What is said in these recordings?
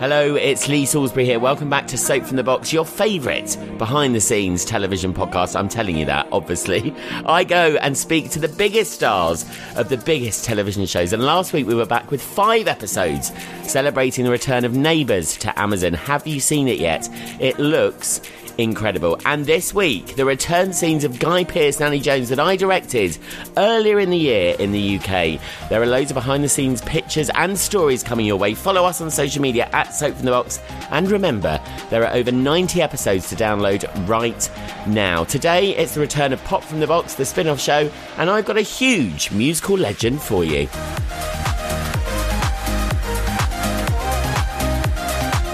Hello, it's Lee Salisbury here. Welcome back to Soap from the Box, your favourite behind the scenes television podcast. I'm telling you that, obviously. I go and speak to the biggest stars of the biggest television shows. And last week we were back with five episodes celebrating the return of Neighbours to Amazon. Have you seen it yet? It looks incredible. And this week, the return scenes of Guy Pearce and Annie Jones that I directed earlier in the year in the UK. There are loads of behind the scenes pictures and stories coming your way. Follow us on social media at Soap from the Box. And remember, there are over 90 episodes to download right now. Today, it's the return of Pop from the Box, the spin off show, and I've got a huge musical legend for you.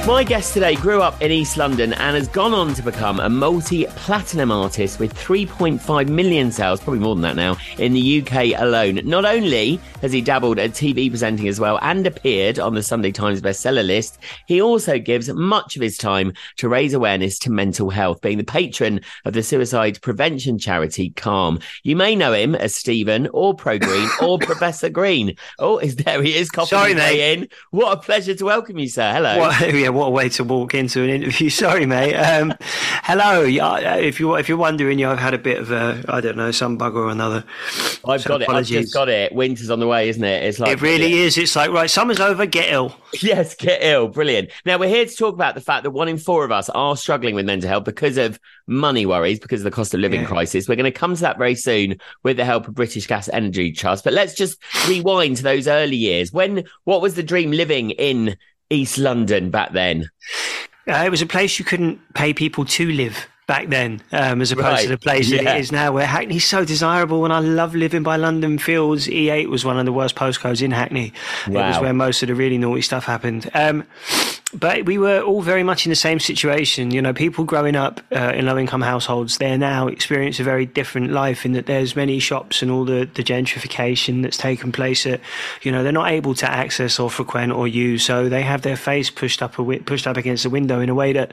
My guest today grew up in East London and has gone on to become a multi platinum artist with 3.5 million sales, probably more than that now, in the UK alone. Not only has he dabbled at TV presenting as well and appeared on the Sunday Times bestseller list, he also gives much of his time to raise awareness to mental health, being the patron of the suicide prevention charity Calm. You may know him as Stephen or Pro Green or Professor Green. Oh, is there he is, coffee Sorry, mate. in. What a pleasure to welcome you, sir. Hello. What, yeah, what a way to walk into an interview. Sorry, mate. Um, hello. If you if you're wondering, yeah, I've had a bit of a I don't know some bug or another. I've So got it. I've just got it. Winter's on the way, isn't it? It's like It really is. It's like right, summer's over. Get ill. Yes, get ill. Brilliant. Now we're here to talk about the fact that one in four of us are struggling with mental health because of money worries, because of the cost of living Yeah. crisis. We're going to come to that very soon with the help of British Gas Energy Trust. But let's just rewind to those early years. When what was the dream living in East London back then? Uh, it was a place you couldn't pay people to live back then, um, as opposed Right. to the place that it is now, where Hackney's so desirable. And I love living by London Fields. E8 was one of the worst postcodes in Hackney. It was where most of the really naughty stuff happened. Um, but we were all very much in the same situation. You know, people growing up uh, in low income households, they now experience a very different life in that there's many shops and all the, the gentrification that's taken place that, you know, they're not able to access or frequent or use. So they have their face pushed up pushed up against the window in a way that,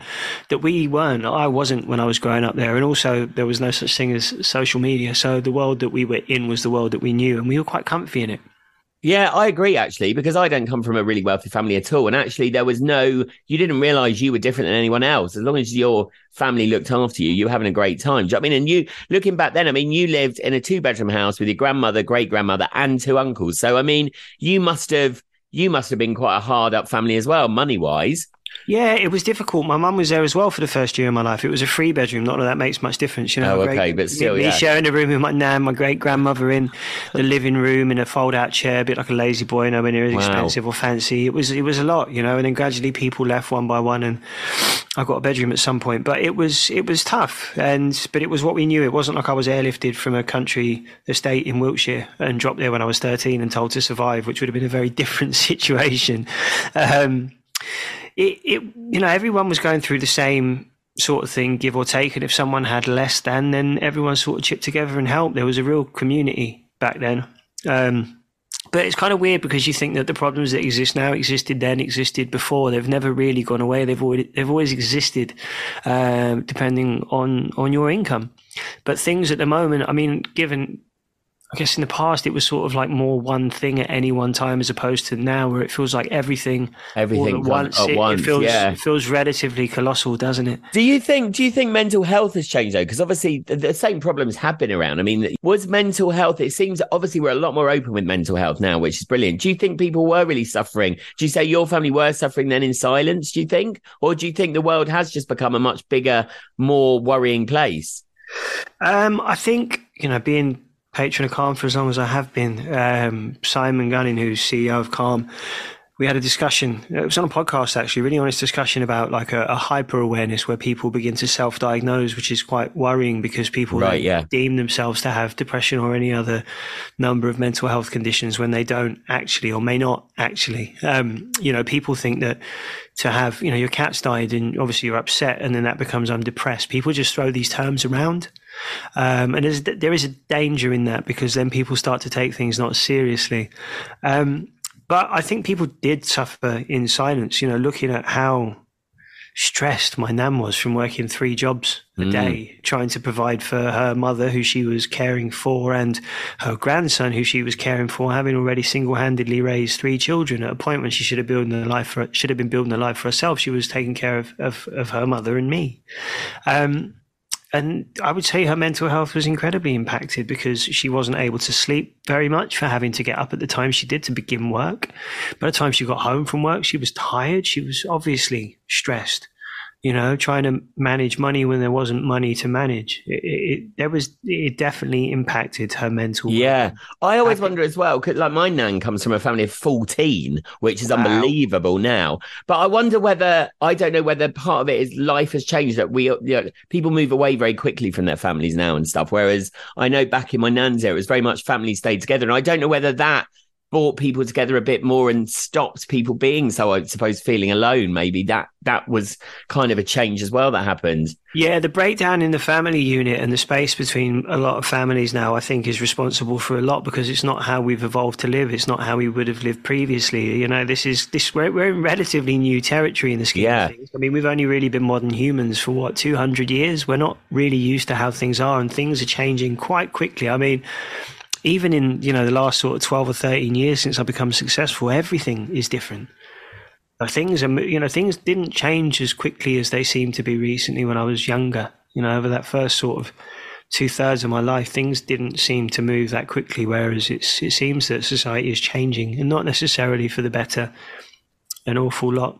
that we weren't. I wasn't when I was growing up there. And also there was no such thing as social media. So the world that we were in was the world that we knew and we were quite comfy in it. Yeah, I agree actually, because I don't come from a really wealthy family at all. And actually, there was no, you didn't realize you were different than anyone else. As long as your family looked after you, you were having a great time. You know I mean? And you, looking back then, I mean, you lived in a two bedroom house with your grandmother, great grandmother, and two uncles. So, I mean, you must have, you must have been quite a hard up family as well, money wise. Yeah, it was difficult. My mum was there as well for the first year of my life. It was a free bedroom. Not that that makes much difference, you know. Oh, okay, but still, me yeah. sharing a room with my nan, my great grandmother in the living room in a fold-out chair, a bit like a La-Z-Boy, nowhere near as Wow. expensive or fancy. It was it was a lot, you know. And then gradually people left one by one, and I got a bedroom at some point. But it was it was tough, and but it was what we knew. It wasn't like I was airlifted from a country estate in Wiltshire and dropped there when I was thirteen and told to survive, which would have been a very different situation. Um, it, it you know everyone was going through the same sort of thing give or take and if someone had less than then everyone sort of chipped together and helped. There was a real community back then. Um, but it's kind of weird because you think that the problems that exist now existed then existed before. They've never really gone away. They've always they've always existed um, depending on on your income. But things at the moment i mean given I guess in the past it was sort of like more one thing at any one time as opposed to now where it feels like everything Everything all at once. at it, once, it feels yeah. it feels relatively colossal, doesn't it? Do you think? Do you think mental health has changed though? Because obviously the, the same problems have been around. I mean, was mental health? It seems obviously we're a lot more open with mental health now, which is brilliant. Do you think people were really suffering? Do you say your family were suffering then in silence? Do you think, or do you think the world has just become a much bigger, more worrying place? Um, I think you know being patron of Calm for as long as I have been. Um, Simon Gunning, who's CEO of Calm, we had a discussion. It was on a podcast actually, really honest discussion about like a, a hyper awareness where people begin to self diagnose, which is quite worrying because people Right, yeah. deem themselves to have depression or any other number of mental health conditions when they don't actually or may not actually. Um, you know, people think that to have, you know, your cat's died and obviously you're upset and then that becomes I'm depressed. People just throw these terms around. Um, and there's, there is a danger in that because then people start to take things not seriously. Um, but I think people did suffer in silence, you know, looking at how stressed my nan was from working three jobs a mm. day, trying to provide for her mother, who she was caring for, and her grandson, who she was caring for, having already single-handedly raised three children at a point when she should have building a life for, should have been building a life for herself. She was taking care of of, of her mother and me. Um, and I would say her mental health was incredibly impacted because she wasn't able to sleep very much for having to get up at the time she did to begin work. By the time she got home from work, she was tired. She was obviously stressed you know, trying to manage money when there wasn't money to manage. It, it, there was, it definitely impacted her mental. Yeah. I always I wonder as well, because like my nan comes from a family of 14, which is wow. unbelievable now. But I wonder whether, I don't know whether part of it is life has changed that we, you know, people move away very quickly from their families now and stuff. Whereas I know back in my nan's era, it was very much family stayed together. And I don't know whether that brought people together a bit more and stopped people being so I suppose feeling alone maybe. That that was kind of a change as well that happened. Yeah the breakdown in the family unit and the space between a lot of families now I think is responsible for a lot because it's not how we've evolved to live. It's not how we would have lived previously. You know this is this we're, we're in relatively new territory in the scheme yeah. of things. I mean we've only really been modern humans for what 200 years? We're not really used to how things are and things are changing quite quickly. I mean even in you know the last sort of 12 or 13 years since I've become successful, everything is different. things are you know things didn't change as quickly as they seem to be recently when I was younger. You know, over that first sort of two thirds of my life, things didn't seem to move that quickly. Whereas it's it seems that society is changing, and not necessarily for the better, an awful lot.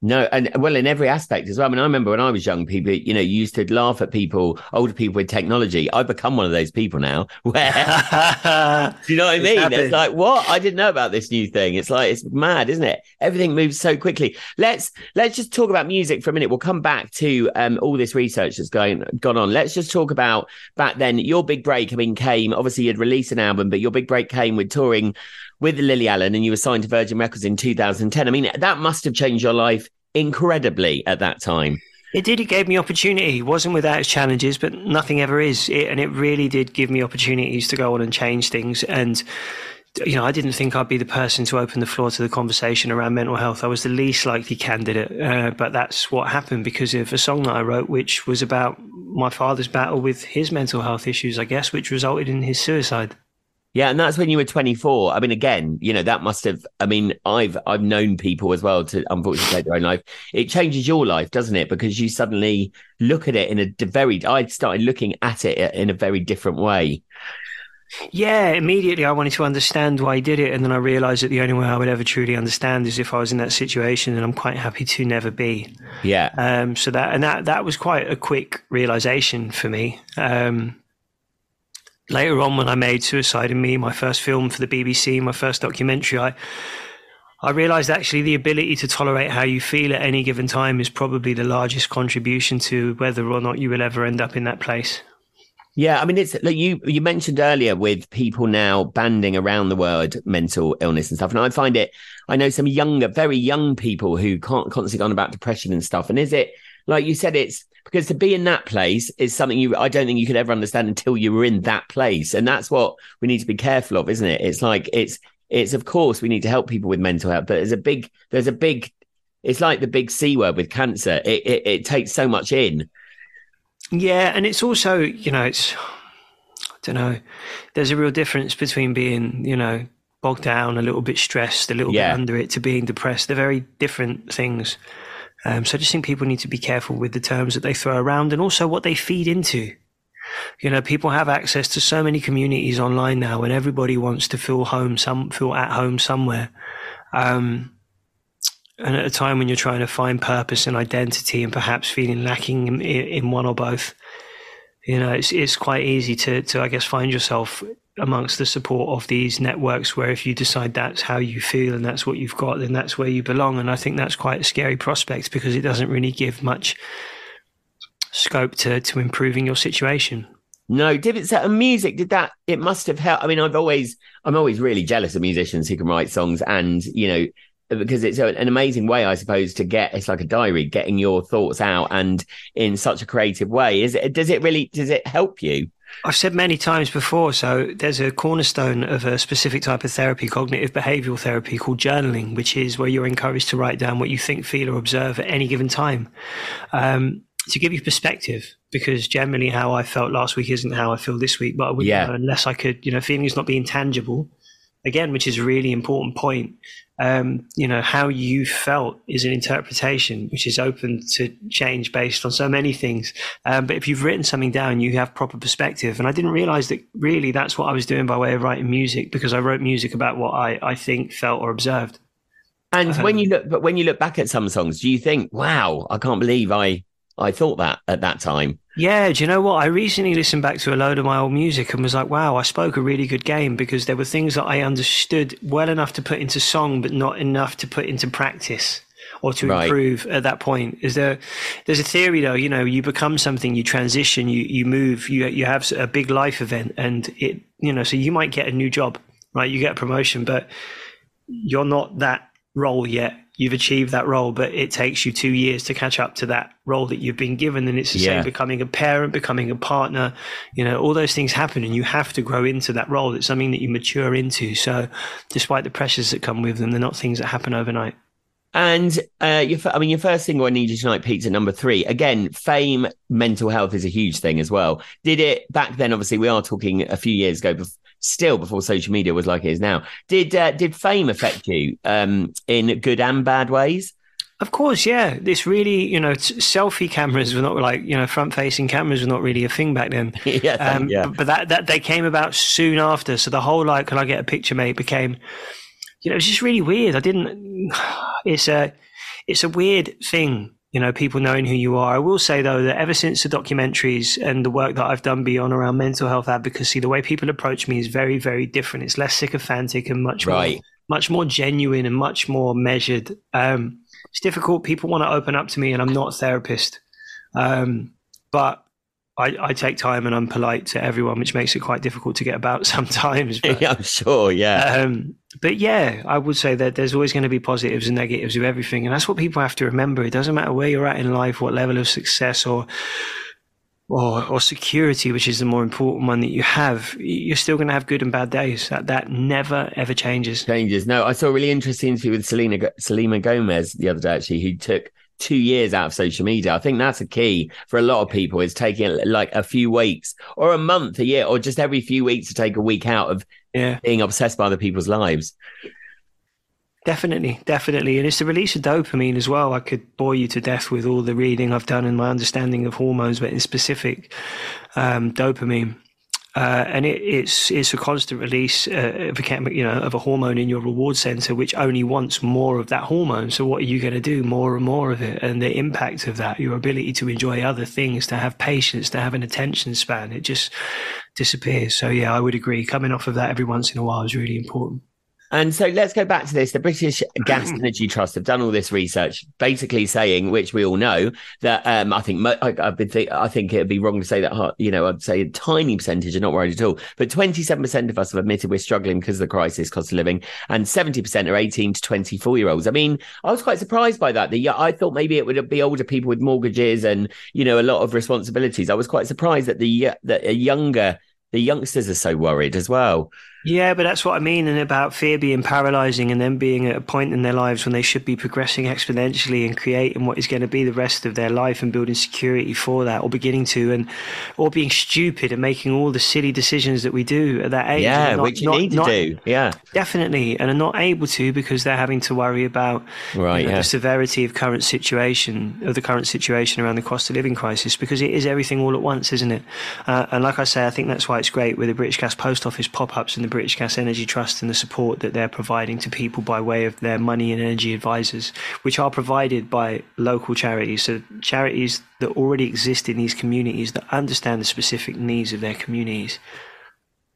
No, and well, in every aspect as well. I mean, I remember when I was young, people, you know, used to laugh at people, older people with technology. I've become one of those people now. Where do you know what I mean? It's like, what? I didn't know about this new thing. It's like it's mad, isn't it? Everything moves so quickly. Let's let's just talk about music for a minute. We'll come back to um, all this research that's going gone on. Let's just talk about back then. Your big break, I mean, came obviously you'd released an album, but your big break came with touring with Lily Allen and you were signed to Virgin Records in 2010. I mean, that must have changed your life incredibly at that time. It did. It gave me opportunity. It wasn't without its challenges, but nothing ever is. It, and it really did give me opportunities to go on and change things. And you know, I didn't think I'd be the person to open the floor to the conversation around mental health. I was the least likely candidate, uh, but that's what happened because of a song that I wrote, which was about my father's battle with his mental health issues, I guess, which resulted in his suicide. Yeah, and that's when you were 24. I mean, again, you know, that must have. I mean, I've I've known people as well to unfortunately take their own life. It changes your life, doesn't it? Because you suddenly look at it in a very. I started looking at it in a very different way. Yeah, immediately I wanted to understand why he did it, and then I realised that the only way I would ever truly understand is if I was in that situation, and I'm quite happy to never be. Yeah. Um. So that and that that was quite a quick realization for me. Um later on when I made Suicide and Me, my first film for the BBC, my first documentary, I I realized actually the ability to tolerate how you feel at any given time is probably the largest contribution to whether or not you will ever end up in that place. Yeah, I mean, it's like you you mentioned earlier with people now banding around the word mental illness and stuff, and I find it. I know some younger, very young people who can't constantly on about depression and stuff. And is it like you said? It's because to be in that place is something you I don't think you could ever understand until you were in that place, and that's what we need to be careful of, isn't it? It's like it's it's of course we need to help people with mental health, but there's a big there's a big it's like the big C word with cancer. It, it, it takes so much in. Yeah, and it's also you know it's I don't know. There's a real difference between being you know bogged down, a little bit stressed, a little yeah. bit under it, to being depressed. They're very different things. Um, so I just think people need to be careful with the terms that they throw around and also what they feed into. You know, people have access to so many communities online now, and everybody wants to feel home, some feel at home somewhere. Um, and at a time when you're trying to find purpose and identity, and perhaps feeling lacking in, in one or both, you know, it's it's quite easy to to I guess find yourself amongst the support of these networks where if you decide that's how you feel and that's what you've got, then that's where you belong. And I think that's quite a scary prospect because it doesn't really give much scope to, to improving your situation. No, did it set a music? Did that? It must have helped. I mean, I've always, I'm always really jealous of musicians who can write songs and, you know, because it's an amazing way, I suppose, to get it's like a diary, getting your thoughts out and in such a creative way. Is it? Does it really? Does it help you? I've said many times before, so there's a cornerstone of a specific type of therapy, cognitive behavioral therapy, called journaling, which is where you're encouraged to write down what you think, feel, or observe at any given time um, to give you perspective. Because generally, how I felt last week isn't how I feel this week, but I wouldn't Yeah. unless I could, you know, feeling is not being tangible. Again, which is a really important point. Um, you know, how you felt is an interpretation, which is open to change based on so many things. Um, but if you've written something down, you have proper perspective. And I didn't realize that really that's what I was doing by way of writing music because I wrote music about what I, I think, felt, or observed. And when Um, you look, but when you look back at some songs, do you think, "Wow, I can't believe I I thought that at that time"? Yeah, do you know what? I recently listened back to a load of my old music and was like, wow, I spoke a really good game because there were things that I understood well enough to put into song, but not enough to put into practice or to Right. improve at that point. Is there, there's a theory though, you know, you become something, you transition, you, you move, you, you have a big life event and it, you know, so you might get a new job, right? You get a promotion, but you're not that role yet. You've achieved that role, but it takes you two years to catch up to that role that you've been given. And it's the Yeah. same becoming a parent, becoming a partner, you know, all those things happen and you have to grow into that role. It's something that you mature into. So despite the pressures that come with them, they're not things that happen overnight. And uh, your, I mean, your first single, "I Need You Tonight," peaked at number three. Again, fame, mental health is a huge thing as well. Did it back then? Obviously, we are talking a few years ago, bef- still before social media was like it is now. Did uh, did fame affect you um, in good and bad ways? Of course, yeah. This really, you know, t- selfie cameras were not like, you know, front facing cameras were not really a thing back then. yeah, Um, yeah. But, but that, that they came about soon after. So the whole like, can I get a picture, mate, became, you know, it's just really weird. I didn't. It's a, it's a weird thing, you know, people knowing who you are. I will say though that ever since the documentaries and the work that I've done beyond around mental health advocacy, the way people approach me is very, very different. It's less sycophantic and much Right. more, much more genuine and much more measured. Um, it's difficult. People want to open up to me, and I'm not a therapist. Um, but I, I take time and I'm polite to everyone, which makes it quite difficult to get about sometimes. But, yeah, I'm sure. Yeah, um, but yeah, I would say that there's always going to be positives and negatives of everything, and that's what people have to remember. It doesn't matter where you're at in life, what level of success or or, or security, which is the more important one that you have. You're still going to have good and bad days. That that never ever changes. changes. No, I saw a really interesting interview with Selena Selena Gomez the other day, actually, who took two years out of social media. I think that's a key for a lot of people is taking like a few weeks or a month, a year, or just every few weeks to take a week out of Yeah. being obsessed by other people's lives. Definitely, definitely. And it's the release of dopamine as well. I could bore you to death with all the reading I've done and my understanding of hormones, but in specific, um, dopamine. Uh, and it, it's it's a constant release uh, of a you know of a hormone in your reward center, which only wants more of that hormone. So what are you going to do? More and more of it, and the impact of that, your ability to enjoy other things, to have patience, to have an attention span, it just disappears. So yeah, I would agree. Coming off of that every once in a while is really important. And so let's go back to this. The British Gas Energy Trust have done all this research, basically saying, which we all know, that um, I think I, I've been think, I think it'd be wrong to say that. uh, You know, I'd say a tiny percentage are not worried at all, but twenty-seven percent of us have admitted we're struggling because of the crisis, cost of living, and seventy percent are eighteen to twenty-four year olds. I mean, I was quite surprised by that. The I thought maybe it would be older people with mortgages and you know a lot of responsibilities. I was quite surprised that the that a younger the youngsters are so worried as well. Yeah, but that's what I mean, and about fear being paralyzing, and them being at a point in their lives when they should be progressing exponentially and creating what is going to be the rest of their life and building security for that, or beginning to, and or being stupid and making all the silly decisions that we do at that age. Yeah, not- which you not- need to not- do. Yeah, Definitely, and are not able to because they're having to worry about right. you know, yeah. the severity of current situation of the current situation around the cost of living crisis because it is everything all at once, isn't it? Uh, and like I say, I think that's why it's great with the British Gas Post Office pop-ups and the British Gas Energy Trust and the support that they're providing to people by way of their money and energy advisors, which are provided by local charities. So charities that already exist in these communities that understand the specific needs of their communities.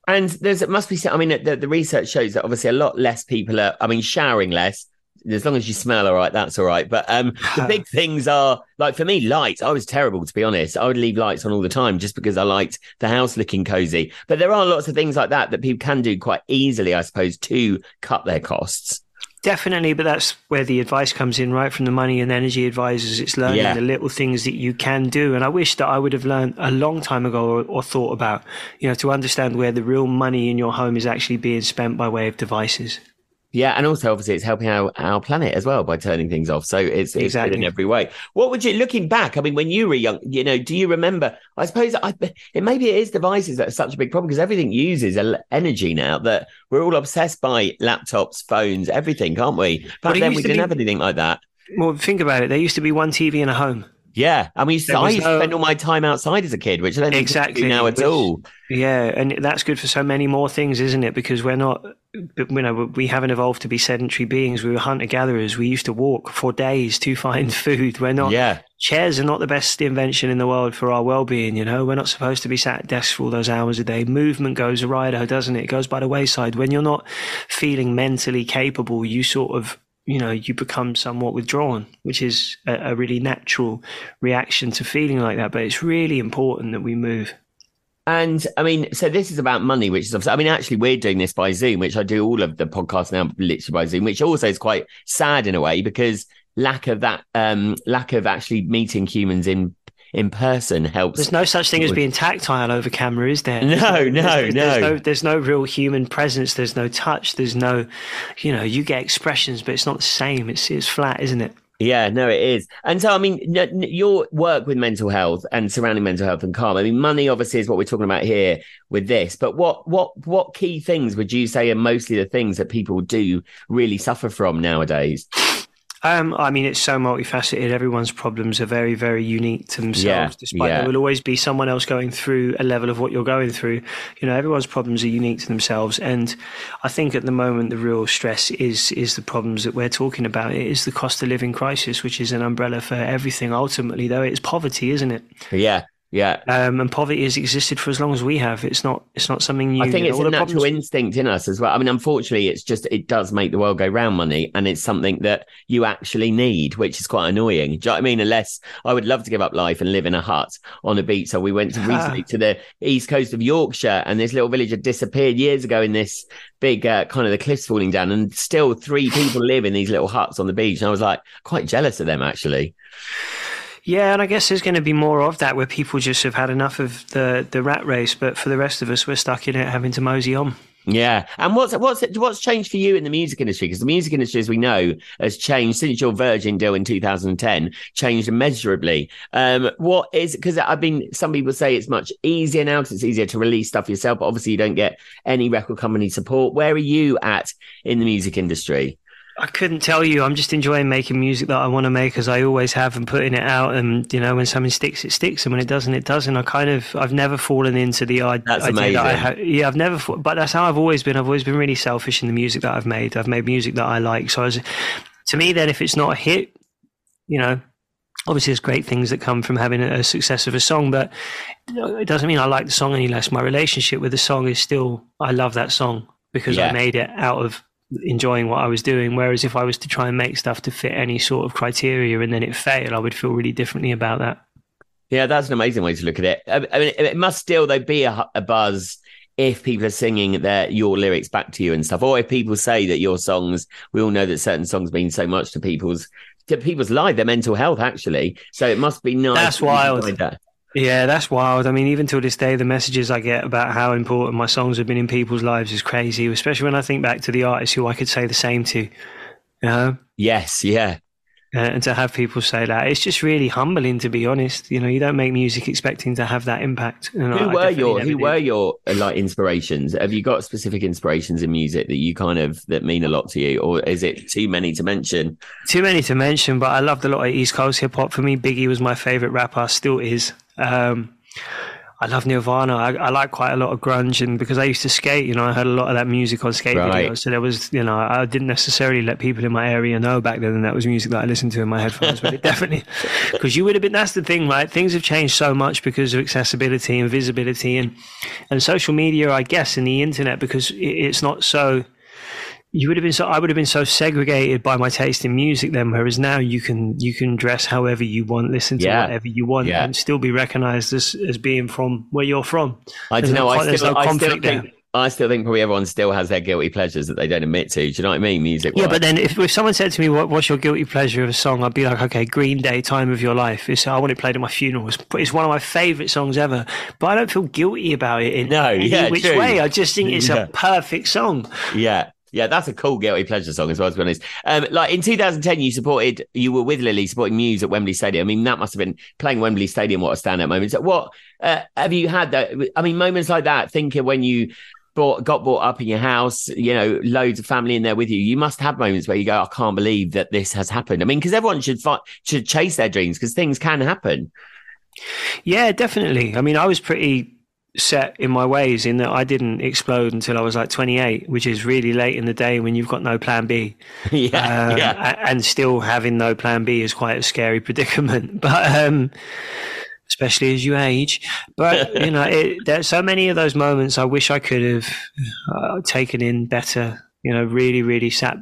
And there's it must be. said, I mean, the, the research shows that obviously a lot less people are. I mean, showering less. As long as you smell all right, that's all right. But um, the big things are like for me, lights. I was terrible to be honest. I would leave lights on all the time just because I liked the house looking cozy. But there are lots of things like that that people can do quite easily, I suppose, to cut their costs. Definitely, but that's where the advice comes in, right? From the money and energy advisors, it's learning Yeah. the little things that you can do. And I wish that I would have learned a long time ago or, or thought about, you know, to understand where the real money in your home is actually being spent by way of devices. Yeah, and also obviously it's helping our, our planet as well by turning things off. So it's, it's good in every way. What would you looking back? I mean, when you were young, you know, do you remember? I suppose I, it maybe it is devices that are such a big problem because everything uses energy now that we're all obsessed by laptops, phones, everything, can't we? Back it then we didn't be- have anything like that. Well, think about it. There used to be one TV in a home. Yeah, I mean, I was used to no- spend all my time outside as a kid, which I don't Exactly, now at which- all. Yeah, and that's good for so many more things, isn't it? Because we're not, you know, we haven't evolved to be sedentary beings. We were hunter gatherers. We used to walk for days to find food. We're not. Yeah, Chairs are not the best invention in the world for our well-being. You know, we're not supposed to be sat at desks for all those hours a day. Movement goes awry, doesn't it? It goes by the wayside. When you're not feeling mentally capable, you sort of you know you become somewhat withdrawn which is a, a really natural reaction to feeling like that. But it's really important that we move. And I mean, so this is about money, which is, I mean, actually, we're doing this by Zoom, which I do all of the podcasts now literally by Zoom, which also is quite sad in a way because lack of that, um, lack of actually meeting humans in in person helps. There's no such thing as being tactile over camera, is there? No, There's no, there's, no. There's no, there's no real human presence. There's no touch. There's no, you know, you get expressions, but it's not the same. It's it's flat, isn't it? Yeah, no, it is. And so, I mean, your work with mental health and surrounding mental health and calm. I mean, money obviously is what we're talking about here with this. But what what what key things would you say are mostly the things that people do really suffer from nowadays? Um, I mean, it's so multifaceted. Everyone's problems are very, very unique to themselves. Yeah, despite yeah. there will always be someone else going through a level of what you're going through. You know, everyone's problems are unique to themselves, and I think at the moment the real stress is is the problems that we're talking about. It is the cost of living crisis, which is an umbrella for everything. Ultimately, though, it's poverty, isn't it? Yeah, yeah. Um, and poverty has existed for as long as we have. It's not. It's not something new. I think it's a natural problems- instinct in us as well. I mean, unfortunately, it's just it does make the world go round money, and it's something that you actually need, which is quite annoying. Do you know what I mean? Unless I would love to give up life and live in a hut on a beach. So we went to recently to the east coast of Yorkshire, and this little village had disappeared years ago in this big uh, kind of the cliffs falling down, and still three people live in these little huts on the beach. And I was like quite jealous of them actually. Yeah, and I guess there's going to be more of that where people just have had enough of the the rat race. But for the rest of us, we're stuck in it, having to mosey on. Yeah, and what's what's what's changed for you in the music industry? Because the music industry, as we know, has changed since your Virgin deal in 2010, changed immeasurably. Um, what is because I've been some people say it's much easier now because it's easier to release stuff yourself, but obviously you don't get any record company support. Where are you at in the music industry? I couldn't tell you. I'm just enjoying making music that I want to make, as I always have, and putting it out. And you know, when something sticks, it sticks, and when it doesn't, it doesn't. I kind of, I've never fallen into the i- That's idea that I amazing. ha- yeah, I've never. fa- But that's how I've always been. I've always been really selfish in the music that I've made. I've made music that I like. So, I was, to me, then, if it's not a hit, you know, obviously there's great things that come from having a, a success of a song, but it doesn't mean I like the song any less. My relationship with the song is still, I love that song because Yeah. I made it out of enjoying what I was doing. Whereas if I was to try and make stuff to fit any sort of criteria and then it failed, I would feel really differently about that. Yeah, that's an amazing way to look at it. I I mean, it must still though be a, a buzz if people are singing their your lyrics back to you and stuff, or if people say that your songs. We all know that certain songs mean so much to people's to people's life, their mental health, actually. So it must be nice. That's that you can wild. that. Yeah, that's wild. I mean, even till this day, the messages I get about how important my songs have been in people's lives is crazy, especially when I think back to the artists who I could say the same to. You know? Yes, yeah, Uh, and to have people say that, it's just really humbling, to be honest. You know, you don't make music expecting to have that impact. And Who I were definitely your Who did. were your uh, like inspirations? Have you got specific inspirations in music that you kind of that mean a lot to you, or is it too many to mention? Too many to mention, but I loved a lot of East Coast hip hop. For me, Biggie was my favorite rapper, still is. Um, I love Nirvana. I, I like quite a lot of grunge, and because I used to skate, you know, I heard a lot of that music on skate Right. videos. So there was, you know, I didn't necessarily let people in my area know back then that, was music that I listened to in my headphones. but it definitely, because you would have been. That's the thing, right? Things have changed so much because of accessibility and visibility and and social media, I guess, and the internet. Because it, it's not so you would have been so I would have been so segregated by my taste in music then whereas now you can you can dress however you want listen to Yeah. whatever you want Yeah. and still be recognized as as being from where you're from I don't know. no I still, no I still there. think I still think probably everyone still has their guilty pleasures that they don't admit to. Do you know what I mean? Music. Yeah, but then if, if someone said to me, what, "What's your guilty pleasure of a song?" I'd be like, "Okay, Green Day, Time of Your Life." It's, I want it played at my funeral. It's, it's one of my favourite songs ever. But I don't feel guilty about it in No, any yeah, which true. way. I just think it's Yeah. a perfect song. Yeah. Yeah, that's a cool guilty pleasure song as well, to be honest. Um, like in 2010, you supported, you were with Lily supporting Muse at Wembley Stadium. I mean, that must have been playing Wembley Stadium. What a standout moment. So what uh, have you had that? I mean, moments like that, thinking when you bought, got brought up in your house, you know, loads of family in there with you, you must have moments where you go, I can't believe that this has happened. I mean, because everyone should fight, should chase their dreams because things can happen. Yeah, definitely. I mean, I was pretty set in my ways in that I didn't explode until I was like 28, which is really late in the day when you've got no plan B. yeah. Um, yeah. And still having no plan B is quite a scary predicament. But, um, especially as you age. But, you know, it, there's so many of those moments I wish I could have uh, taken in better, you know, really, really sat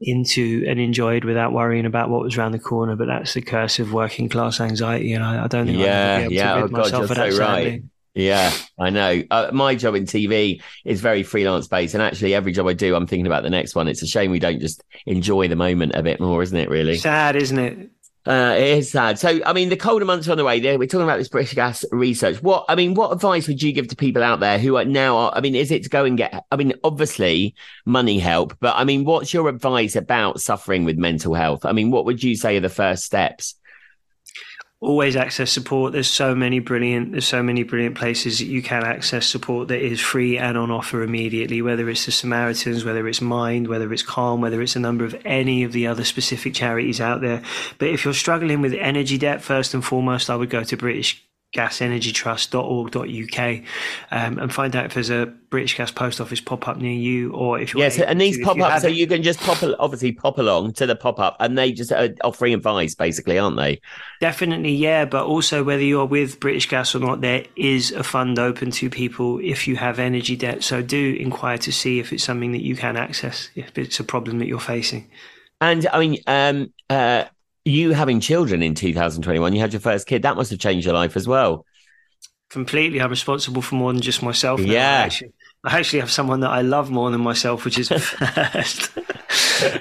into and enjoyed without worrying about what was around the corner. But that's the curse of working class anxiety. And I, I don't think Yeah, I'll be able yeah. to rid Oh, God, myself you're of that, so right. sadly. Yeah, I know. Uh, my job in TV is very freelance based, and actually, every job I do, I'm thinking about the next one. It's a shame we don't just enjoy the moment a bit more, isn't it? Really, Sad, isn't it? uh, it is sad. So, I mean, the colder months are on the way. There, we're talking about this British gas research. What, I mean, what advice would you give to people out there who are now? Are, I mean, is it to go and get? I mean, obviously, money help, but I mean, what's your advice about suffering with mental health? I mean, what would you say are the first steps? Always access support. There's so many brilliant there's so many brilliant places that you can access support that is free and on offer immediately whether it's the samaritans whether it's mind whether it's calm whether it's a number of any of the other specific charities out there. But if you're struggling with energy debt first and foremost i would go to british gasenergytrust.org.uk um, and find out if there's a British Gas post office pop up near you, or if you're Yes, able and these pop you up, so you can just pop, obviously pop along to the pop up, and they just are offering advice, basically, aren't they? Definitely, yeah. But also, whether you're with British Gas or not, there is a fund open to people if you have energy debt. So do inquire to see if it's something that you can access, if it's a problem that you're facing. And I mean, um, uh, you having children in 2021, you had your first kid, that must have changed your life as well. Completely, I'm responsible for more than just myself. now. Yeah. I actually, I actually have someone that I love more than myself, which is a first.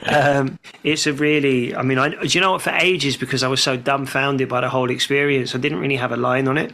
Um, it's a really, I mean, I, do you know what? For ages, because I was so dumbfounded by the whole experience, I didn't really have a line on it.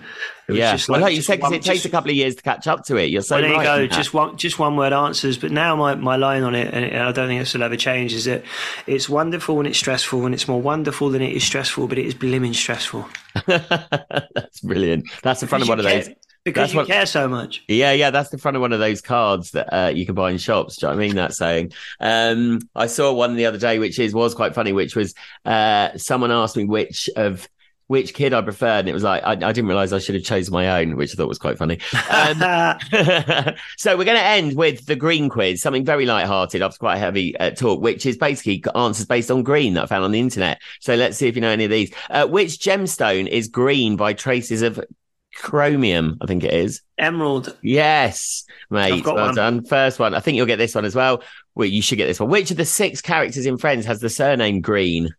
It was yeah. just well, like you said, one- it takes just- a couple of years to catch up to it. You're so well, there you go. Just one, just one word answers. But now my, my line on it, and I don't think this will ever change, is that it's wonderful when it's stressful, and it's more wonderful than it is stressful, but it is blimmin' stressful. That's brilliant. That's the front of one of those. care- because that's you what- care so much. Yeah, yeah, that's the front of one of those cards that uh, you can buy in shops. Do you know what I mean? That saying. Um, I saw one the other day, which is was quite funny. Which was uh, someone asked me which of which kid I preferred, and it was like I, I didn't realize I should have chosen my own, which I thought was quite funny. Um, so we're going to end with the green quiz, something very light-hearted after quite a heavy uh, talk, which is basically answers based on green that I found on the internet. So let's see if you know any of these. Uh, which gemstone is green by traces of chromium? I think it is. Emerald. Yes, mate. Well one. done. First one. I think you'll get this one as well. Well, you should get this one. Which of the six characters in Friends has the surname Green?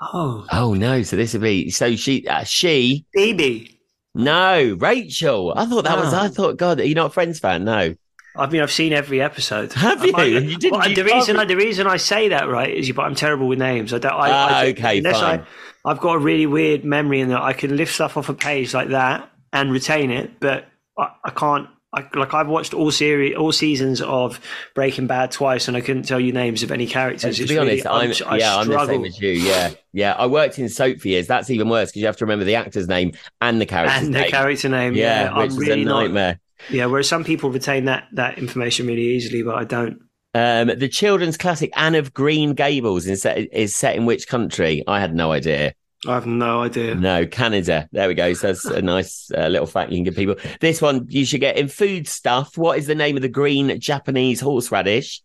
Oh, Oh no! So this would be so she uh, she Phoebe. no Rachel. I thought that was. Ah. I thought God, are you're not a Friends fan. No. I mean, I've seen every episode. Have you? might- You didn't- Well, you the reason I, the reason I say that right is, you, but I'm terrible with names. I don't. I, Ah, I, okay, unless fine. I, I've got a really weird memory in that I can lift stuff off a page like that and retain it, but I, I can't. I, like I've watched all series, all seasons of Breaking Bad twice, and I couldn't tell you names of any characters. to It's be really- honest, I'm, I yeah, I'm the struggle. same as you. Yeah, yeah. I worked in soap for years. That's even worse because you have to remember the actor's name and the character and the name. character name. yeah, Yeah, which I'm was really a not. nightmare. Yeah, whereas some people retain that that information really easily, but I don't. Um, the children's classic Anne of Green Gables is set, is set in which country? I had no idea. I have no idea. No, Canada. There we go. So that's a nice uh, little fact you can give people. This one you should get in food stuff. What is the name of the green Japanese horseradish?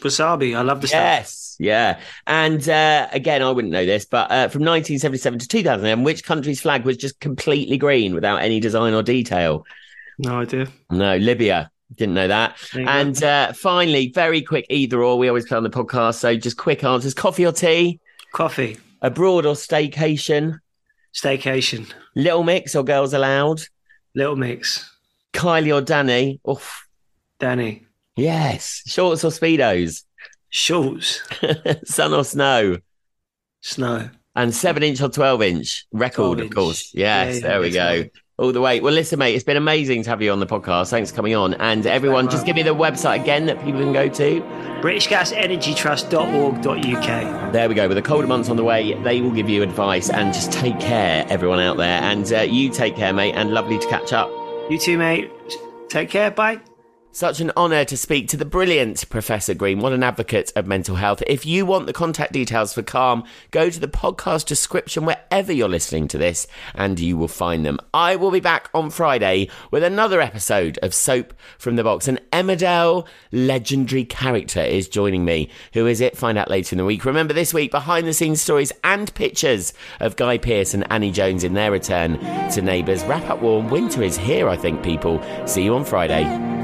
Wasabi. I love the stuff. Yes, yeah. And uh, again, I wouldn't know this, but uh, from 1977 to 2011, which country's flag was just completely green without any design or detail? No idea. No, Libya. Didn't know that. There you go. And uh, finally, very quick either or. We always play on the podcast, so just quick answers: coffee or tea, Coffee. abroad or staycation, Staycation. little mix or Girls Aloud. Little Mix. Kylie or Dannii? Oof. Dannii. Yes. Shorts or speedos? Shorts. Sun or snow? Snow. And seven inch or twelve inch record, 12 of course. inch. Yeah, Yes, yeah, there we go. right. All the way. Well, listen, mate, it's been amazing to have you on the podcast. Thanks for coming on. And everyone, just give me the website again that people can go to. BritishGasEnergyTrust.org.uk. There we go. With the colder months on the way, they will give you advice and just take care, everyone out there. And uh, you take care, mate, and lovely to catch up. You too, mate. Take care. Bye. Such an honour to speak to the brilliant Professor Green. What an advocate of mental health. If you want the contact details for Calm, go to the podcast description wherever you're listening to this and you will find them. I will be back on Friday with another episode of Soap from the Box. And Emmerdale legendary character is joining me. Who is it? Find out later in the week. Remember this week, behind the scenes stories and pictures of Guy Pearce and Annie Jones in their return to Neighbours. Wrap up warm. Winter is here, I think, people. See you on Friday.